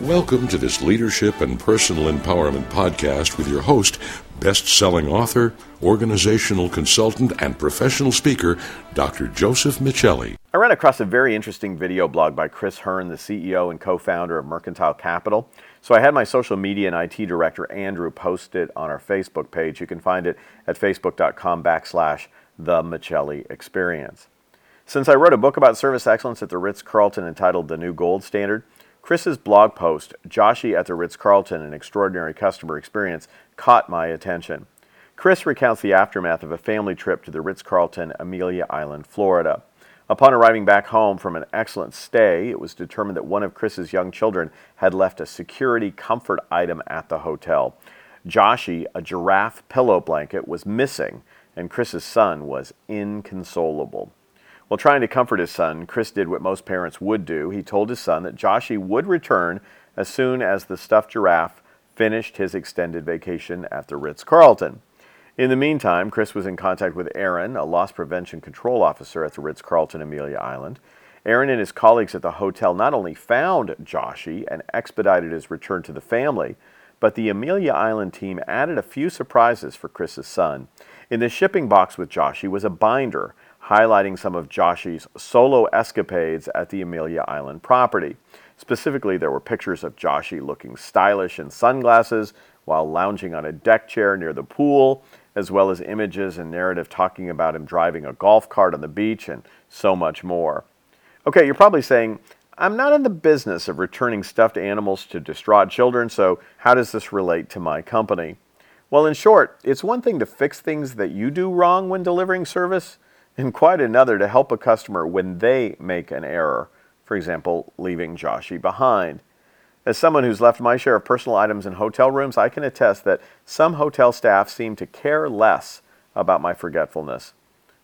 Welcome to this leadership and personal empowerment podcast with your host, best selling author, organizational consultant, and professional speaker, Dr. Joseph Michelli. I ran across a very interesting video blog by Chris Hurn, the CEO and co founder of Mercantile Capital. So I had my social media and IT director, Andrew, post it on our Facebook page. You can find it at facebook.com backslash the Michelli Experience. Since I wrote a book about service excellence at the Ritz Carlton entitled The New Gold Standard, Chris's blog post, Joshie at the Ritz Carlton An Extraordinary Customer Experience, caught my attention. Chris recounts the aftermath of a family trip to the Ritz Carlton, Amelia Island, Florida. Upon arriving back home from an excellent stay, it was determined that one of Chris's young children had left a security comfort item at the hotel. Joshie, a giraffe pillow blanket, was missing, and Chris's son was inconsolable. While trying to comfort his son, Chris did what most parents would do. He told his son that Joshie would return as soon as the stuffed giraffe finished his extended vacation at the Ritz Carlton. In the meantime, Chris was in contact with Aaron, a loss prevention control officer at the Ritz Carlton Amelia Island. Aaron and his colleagues at the hotel not only found Joshie and expedited his return to the family, but the Amelia Island team added a few surprises for Chris's son. In the shipping box with Joshie was a binder highlighting some of Joshie's solo escapades at the Amelia Island property. Specifically, there were pictures of Joshie looking stylish in sunglasses while lounging on a deck chair near the pool, as well as images and narrative talking about him driving a golf cart on the beach and so much more. Okay, you're probably saying, I'm not in the business of returning stuffed animals to distraught children, so how does this relate to my company? Well, in short, it's one thing to fix things that you do wrong when delivering service, and quite another to help a customer when they make an error, for example, leaving Joshie behind. As someone who's left my share of personal items in hotel rooms, I can attest that some hotel staff seem to care less about my forgetfulness.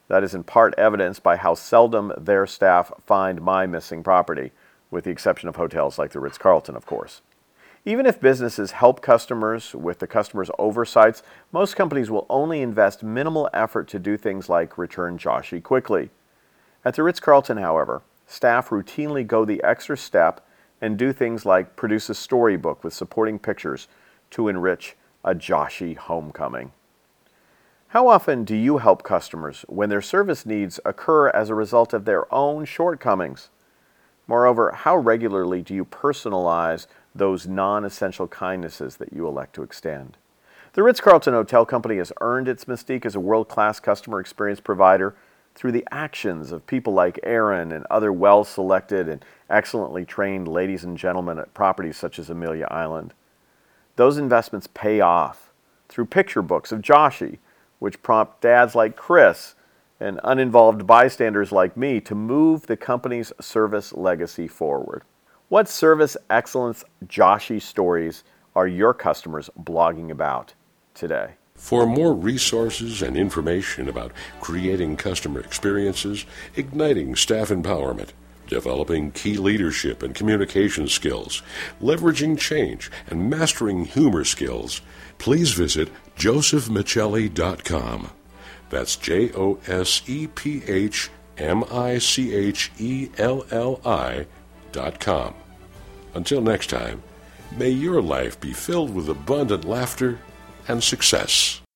That is in part evidenced by how seldom their staff find my missing property, with the exception of hotels like the Ritz Carlton, of course. Even if businesses help customers with the customer's oversights, most companies will only invest minimal effort to do things like return Joshie quickly. At the Ritz Carlton, however, staff routinely go the extra step and do things like produce a storybook with supporting pictures to enrich a Joshie homecoming. How often do you help customers when their service needs occur as a result of their own shortcomings? Moreover, how regularly do you personalize those non essential kindnesses that you elect to extend. The Ritz Carlton Hotel Company has earned its mystique as a world class customer experience provider through the actions of people like Aaron and other well selected and excellently trained ladies and gentlemen at properties such as Amelia Island. Those investments pay off through picture books of Joshie, which prompt dads like Chris and uninvolved bystanders like me to move the company's service legacy forward. What service excellence Joshie stories are your customers blogging about today? For more resources and information about creating customer experiences, igniting staff empowerment, developing key leadership and communication skills, leveraging change, and mastering humor skills, please visit josephmichelli.com. That's J O S E P H M I C H E L L I Until next time, may your life be filled with abundant laughter and success.